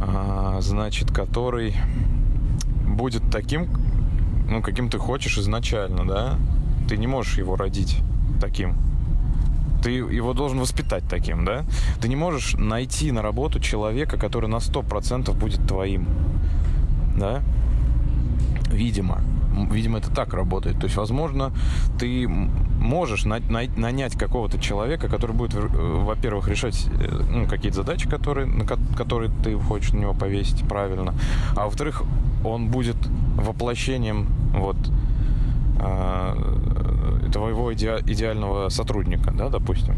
а, значит, который будет таким, ну, каким ты хочешь изначально, да? Ты не можешь его родить таким ты его должен воспитать таким, да? Ты не можешь найти на работу человека, который на 100% будет твоим, да? Видимо. Видимо, это так работает. То есть, возможно, ты можешь на, на, нанять какого-то человека, который будет, э, во-первых, решать э, ну, какие-то задачи, которые, на которые ты хочешь на него повесить правильно, а во-вторых, он будет воплощением вот а, твоего иде, идеального сотрудника, да, допустим.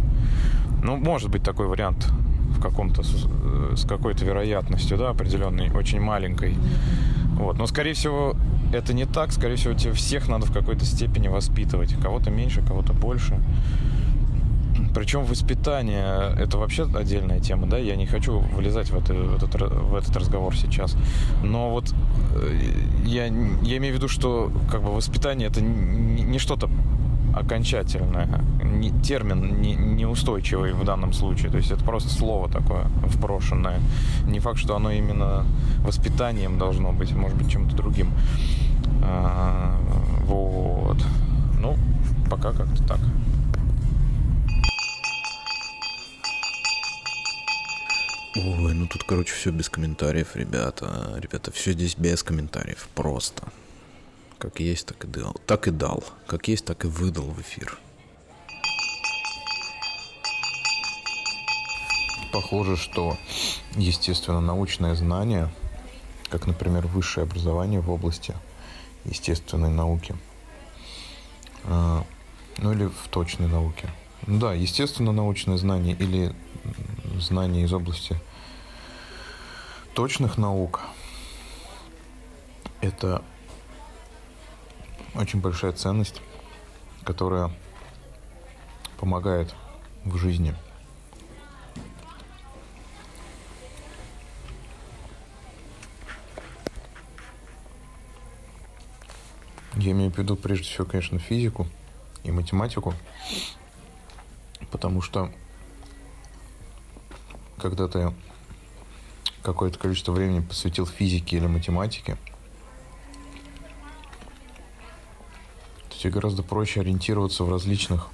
Ну, может быть такой вариант в каком-то с какой-то вероятностью, да, определенной, очень маленькой. Вот. Но, скорее всего, это не так. Скорее всего, тебе всех надо в какой-то степени воспитывать. Кого-то меньше, кого-то больше. Причем воспитание – это вообще отдельная тема, да, я не хочу вылезать в, это, в, этот, в этот разговор сейчас. Но вот э, я, я имею в виду, что как бы воспитание – это не, не что-то окончательное, не, термин не, неустойчивый в данном случае. То есть это просто слово такое вброшенное. Не факт, что оно именно воспитанием должно быть, может быть, чем-то другим. А, вот. Ну, пока как-то так. Ой, ну тут, короче, все без комментариев, ребята. Ребята, все здесь без комментариев. Просто. Как есть, так и дал. Так и дал. Как есть, так и выдал в эфир. Похоже, что естественно научное знание, как, например, высшее образование в области естественной науки, а, ну или в точной науке. Да, естественно, научное знание или знание из области точных наук – это очень большая ценность, которая помогает в жизни. Я имею в виду прежде всего, конечно, физику и математику, потому что когда ты какое-то количество времени посвятил физике или математике – тебе гораздо проще ориентироваться в различных,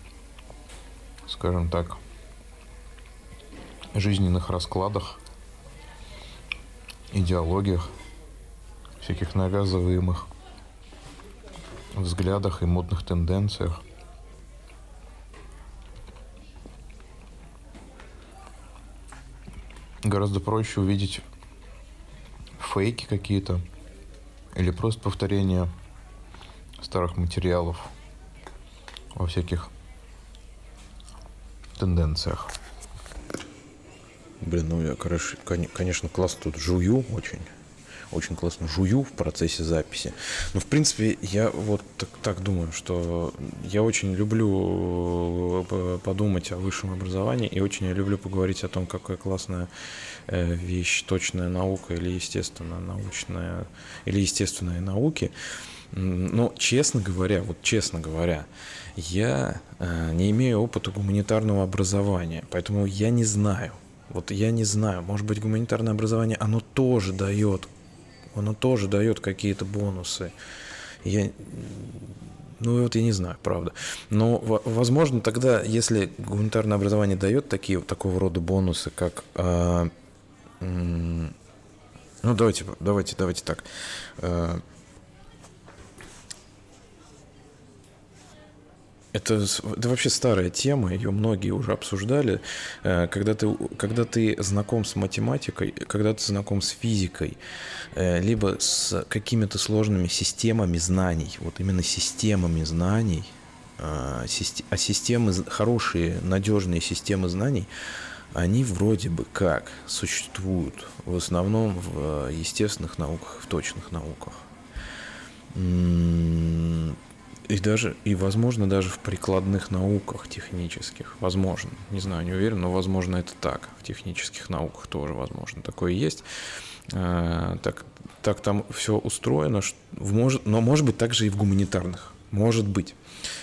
скажем так, жизненных раскладах, идеологиях, всяких навязываемых взглядах и модных тенденциях. Гораздо проще увидеть фейки какие-то или просто повторение старых материалов во всяких тенденциях. Блин, ну я, конечно, классно тут жую очень очень классно жую в процессе записи. Но, в принципе, я вот так, так думаю, что я очень люблю э, подумать о высшем образовании и очень люблю поговорить о том, какая классная э, вещь точная наука или естественная научная или естественные науки. Но, честно говоря, вот честно говоря, я э, не имею опыта гуманитарного образования, поэтому я не знаю, вот я не знаю, может быть, гуманитарное образование, оно тоже дает оно тоже дает какие-то бонусы. Я, ну вот я не знаю, правда. Но, возможно, тогда, если гуманитарное образование дает такие, такого рода бонусы, как... Э, э, ну, давайте, давайте, давайте так. Это, это вообще старая тема, ее многие уже обсуждали. Э, когда ты, когда ты знаком с математикой, когда ты знаком с физикой, э, либо с какими-то сложными системами знаний, вот именно системами знаний, э, а системы, хорошие, надежные системы знаний, они вроде бы как существуют в основном в естественных науках, в точных науках. И даже, и возможно, даже в прикладных науках технических. Возможно. Не знаю, не уверен, но возможно это так. В технических науках тоже возможно. Такое есть. А, так, так там все устроено, может, но может быть также и в гуманитарных. Может быть.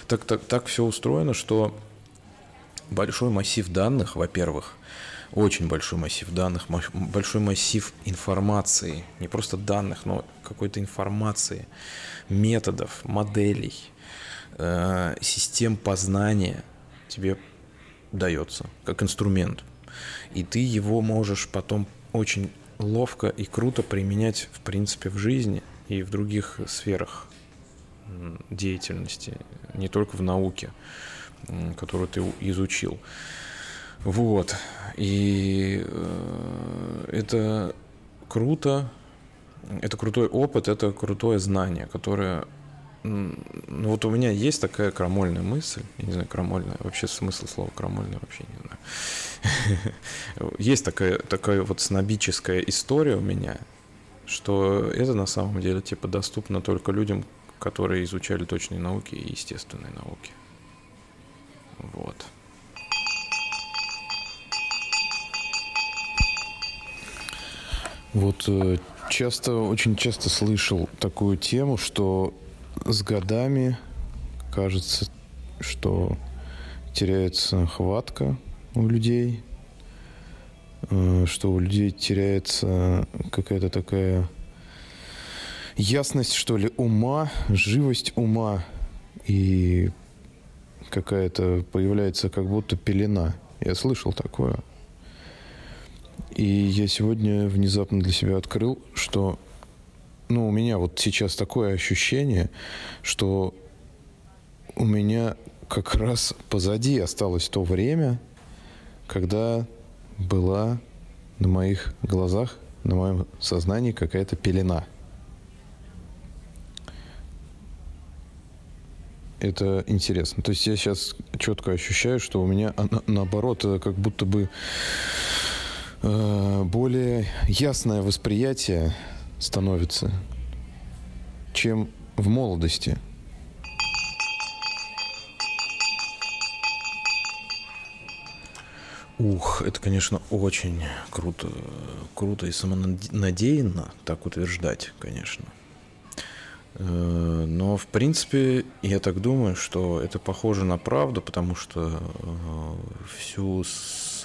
Так, так, так все устроено, что большой массив данных, во-первых, очень большой массив данных, большой массив информации, не просто данных, но какой-то информации, методов, моделей, э, систем познания тебе дается как инструмент. И ты его можешь потом очень ловко и круто применять, в принципе, в жизни и в других сферах деятельности, не только в науке, которую ты изучил. Вот. И э, это круто, это крутой опыт, это крутое знание, которое ну вот у меня есть такая крамольная мысль, я не знаю, крамольная, вообще смысл слова крамольная вообще не знаю. Есть такая, такая вот снобическая история у меня, что это на самом деле типа доступно только людям, которые изучали точные науки и естественные науки. Вот. Вот э, часто, очень часто слышал такую тему, что с годами кажется, что теряется хватка у людей, э, что у людей теряется какая-то такая ясность, что ли, ума, живость ума и какая-то появляется как будто пелена. Я слышал такое. И я сегодня внезапно для себя открыл, что ну, у меня вот сейчас такое ощущение, что у меня как раз позади осталось то время, когда была на моих глазах, на моем сознании какая-то пелена. Это интересно. То есть я сейчас четко ощущаю, что у меня наоборот как будто бы э, более ясное восприятие становится, чем в молодости. Ух, это, конечно, очень круто, круто и самонадеянно так утверждать, конечно. Э, но в принципе, я так думаю, что это похоже на правду, потому что э, всю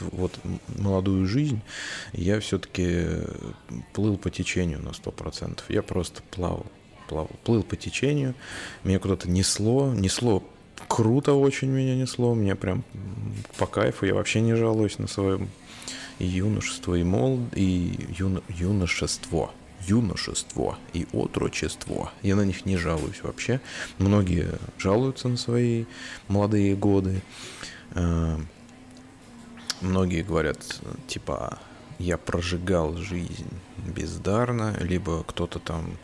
вот молодую жизнь я все-таки плыл по течению на 100%. Я просто плавал, плавал, плыл по течению, меня куда-то несло, несло круто очень меня несло, мне прям по кайфу, я вообще не жалуюсь на свое юношество и молод... и юно... юношество юношество и отрочество. Я на них не жалуюсь вообще. Многие жалуются на свои молодые годы. Многие говорят, типа, я прожигал жизнь бездарно, либо кто-то там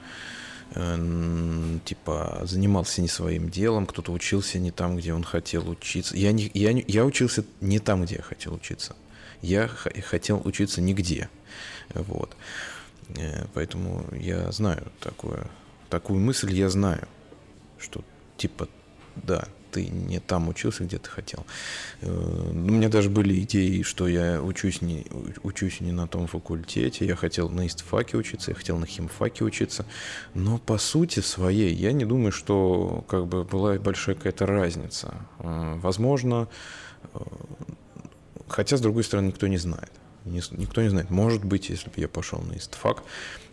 э, типа занимался не своим делом, кто-то учился не там, где он хотел учиться. Я, не, я, не, я учился не там, где я хотел учиться. Я хотел учиться нигде. Вот. Э, поэтому я знаю такое, такую мысль я знаю, что типа, да, ты не там учился, где ты хотел. Э, у меня даже были идеи, что я учусь не, учусь не на том факультете, я хотел на истфаке учиться, я хотел на химфаке учиться, но по сути своей я не думаю, что как бы была большая какая-то разница. Э, возможно, хотя с другой стороны никто не знает никто не знает. Может быть, если бы я пошел на истфак,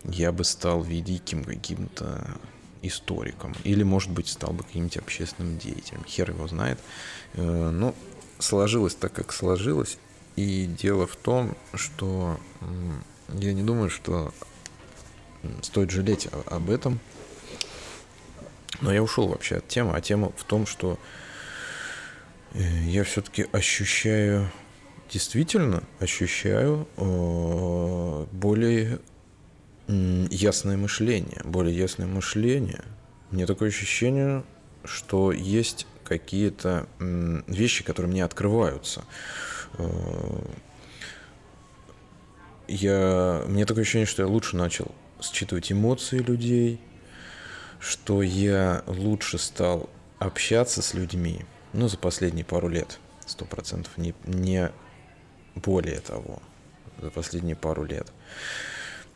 я бы стал великим каким-то историком. Или, может быть, стал бы каким-нибудь общественным деятелем. Хер его знает. Э, Но ну, сложилось так, как сложилось. И дело в том, что я не думаю, что стоит жалеть об этом. Но я ушел вообще от темы. А тема в том, что э, я все-таки ощущаю действительно ощущаю э, более ясное мышление, более ясное мышление. Мне такое ощущение, что есть какие-то вещи, которые мне открываются. Э, я, мне такое ощущение, что я лучше начал считывать эмоции людей, что я лучше стал общаться с людьми, ну, за последние пару лет, сто процентов, не, не более того, за последние пару лет.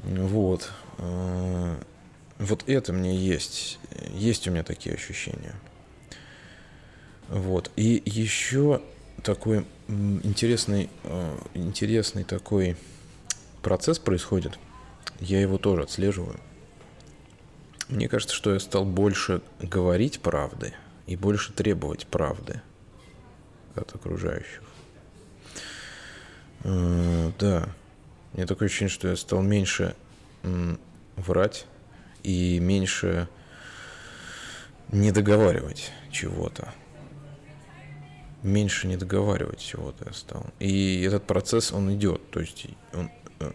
Вот. Э, вот это мне есть. Есть у меня такие ощущения. Вот. И еще такой интересный, э, интересный такой процесс происходит. Я его тоже отслеживаю. Мне кажется, что я стал больше говорить правды и больше требовать правды от окружающих. Э, да. Мне такое ощущение, что я стал меньше врать и меньше не договаривать чего-то. Меньше не договаривать чего-то я стал. И этот процесс, он идет. То есть он, э,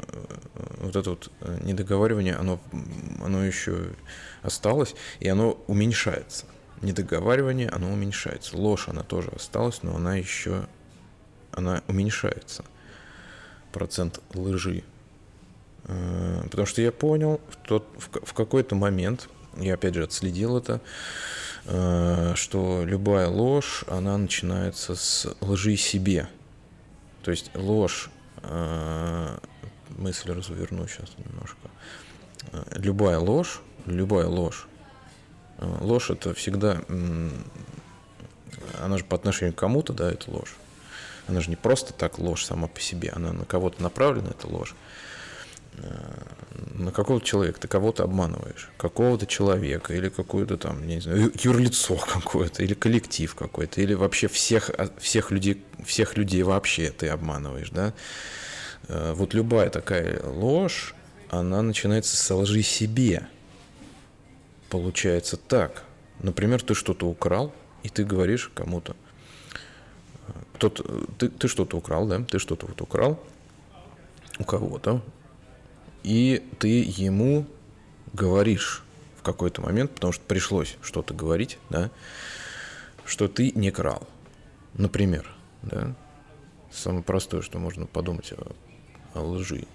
вот это вот э, недоговаривание, оно, оно еще осталось, и оно уменьшается. Недоговаривание, оно уменьшается. Ложь, она тоже осталась, но она еще, она уменьшается процент лжи. Э, потому что я понял, что в какой-то момент, я опять же отследил это, э, что любая ложь, она начинается с лжи себе. То есть ложь, э, мысль разверну сейчас немножко. Любая ложь, любая ложь, ложь это всегда, она же по отношению к кому-то, да, это ложь. Она же не просто так ложь сама по себе, она на кого-то направлена, эта ложь. Э, на какого-то человека ты кого-то обманываешь, какого-то человека или какое-то там, не знаю, юрлицо какое-то, или коллектив какой-то, или вообще всех, а, всех, людей, всех людей вообще ты обманываешь, да. Э, вот любая такая ложь, она начинается с лжи себе. Получается так. Например, ты что-то украл, и ты говоришь кому-то, кто-то, ты, ты что-то украл, да, ты что-то вот украл у кого-то, и ты ему говоришь в какой-то момент, потому что пришлось что-то говорить, да, что ты не крал. Например, да, самое простое, что можно подумать о, о лжи.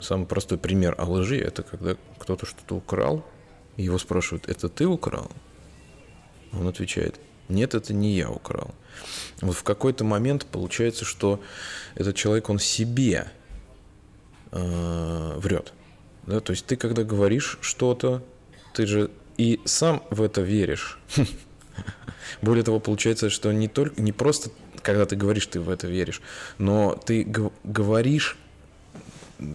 Самый простой пример о лжи – это когда кто-то что-то украл, его спрашивают, это ты украл? Он отвечает, нет, это не я украл. Вот в какой-то момент получается, что этот человек, он себе э, врет. Да? То есть ты, когда говоришь что-то, ты же и сам в это веришь. Более того, получается, что не только не просто когда ты говоришь, ты в это веришь, но ты говоришь,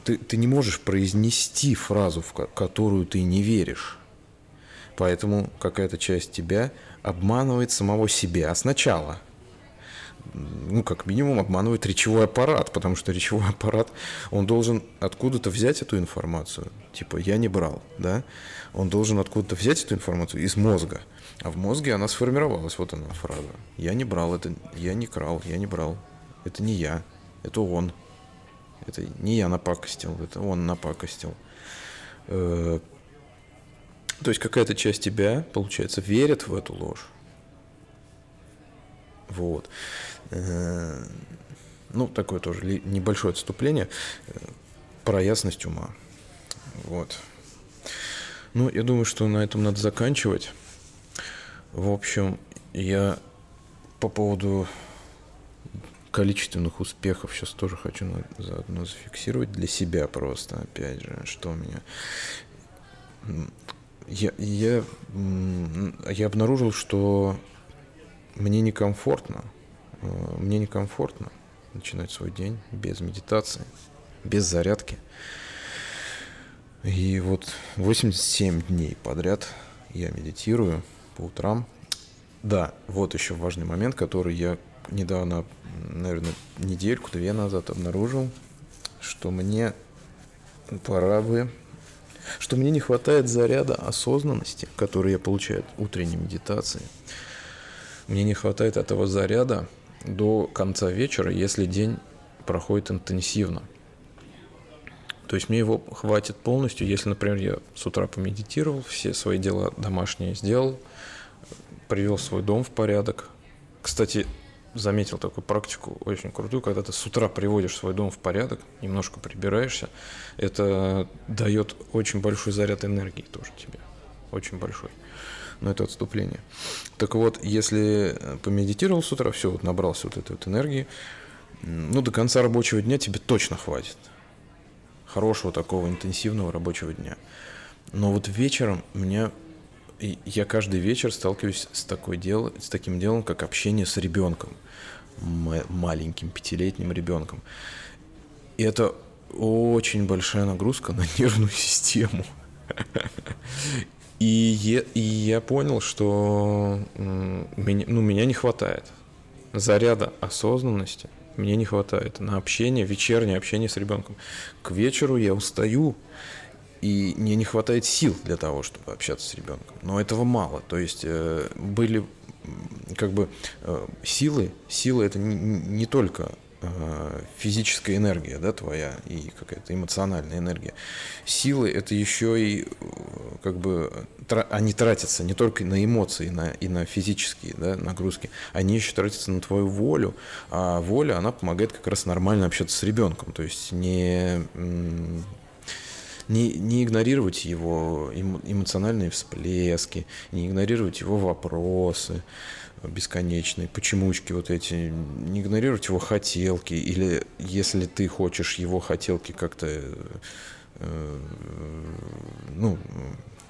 ты, ты не можешь произнести фразу, в которую ты не веришь. Поэтому какая-то часть тебя обманывает самого себя сначала. Ну, как минимум, обманывает речевой аппарат, потому что речевой аппарат, он должен откуда-то взять эту информацию. Типа, я не брал, да? Он должен откуда-то взять эту информацию из мозга. А в мозге она сформировалась, вот она фраза. Я не брал, это я не крал, я не брал. Это не я, это он. Это не я напакостил, это он напакостил. То есть какая-то часть тебя, получается, верит в эту ложь. Вот. Э, ну, такое тоже небольшое отступление э, про ясность ума. Вот. Ну, я думаю, что на этом надо заканчивать. В общем, я по поводу количественных успехов сейчас тоже хочу заодно зафиксировать для себя просто, опять же, что у меня... Я, я, я обнаружил, что мне некомфортно, э, мне некомфортно начинать свой день без медитации, без зарядки. И вот 87 дней подряд я медитирую по утрам. Да, вот еще важный момент, который я недавно, наверное, недельку-две назад обнаружил, что мне пора бы, что мне не хватает заряда осознанности, который я получаю от утренней медитации. Мне не хватает этого заряда до конца вечера, если день проходит интенсивно. То есть мне его хватит полностью, если, например, я с утра помедитировал, все свои дела домашние сделал, привел свой дом в порядок. Кстати, заметил такую практику очень крутую, когда ты с утра приводишь свой дом в порядок, немножко прибираешься, это дает очень большой заряд энергии тоже тебе, очень большой. Но это отступление. Так вот, если помедитировал с утра, все, вот набрался вот этой вот энергии, ну, до конца рабочего дня тебе точно хватит хорошего такого интенсивного рабочего дня. Но вот вечером меня я каждый вечер сталкиваюсь с, такой дел, с таким делом, как общение с ребенком, маленьким пятилетним ребенком. И это очень большая нагрузка на нервную систему. И я, понял, что ну, меня не хватает заряда осознанности – мне не хватает на общение, вечернее общение с ребенком. К вечеру я устаю, и мне не хватает сил для того, чтобы общаться с ребенком. Но этого мало. То есть э, были как бы э, силы, силы это не, не только э, физическая энергия, да, твоя, и какая-то эмоциональная энергия. Силы это еще и как бы они тратятся не только на эмоции на, и на физические да, нагрузки, они еще тратятся на твою волю, а воля, она помогает как раз нормально общаться с ребенком, то есть не, не, не игнорировать его эмоциональные всплески, не игнорировать его вопросы бесконечные, почемучки вот эти, не игнорировать его хотелки, или если ты хочешь его хотелки как-то э, ну,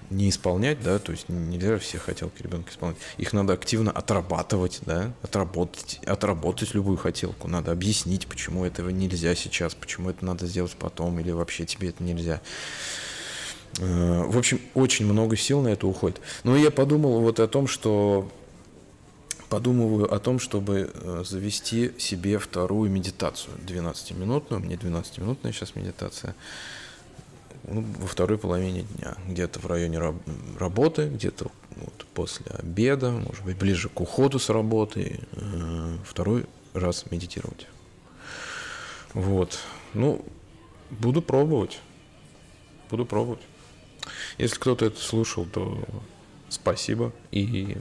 не исполнять, да, то есть нельзя все хотелки ребенка исполнять. Их надо активно отрабатывать, да, отработать, отработать любую хотелку. Надо объяснить, почему этого нельзя сейчас, почему это надо сделать потом, или вообще тебе это нельзя. Э, в общем, очень много сил на это уходит. Но я подумал вот о том, что подумываю о том, чтобы э, завести себе вторую медитацию, 12-минутную, мне 12-минутная сейчас медитация, ну, во второй половине дня, где-то в районе раб- работы, где-то вот после обеда, может быть, ближе к уходу с работы, э, второй раз медитировать. Вот. Ну, буду пробовать. Буду пробовать. Если кто-то это слушал, то спасибо и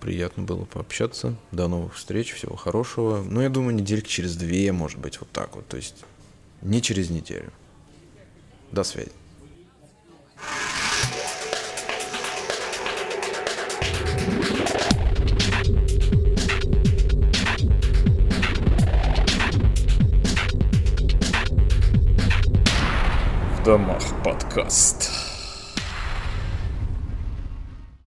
приятно было пообщаться. До новых встреч, всего хорошего. Ну, я думаю, недельки через две, может быть, вот так вот. То есть не через неделю. До связи. Домах подкаст.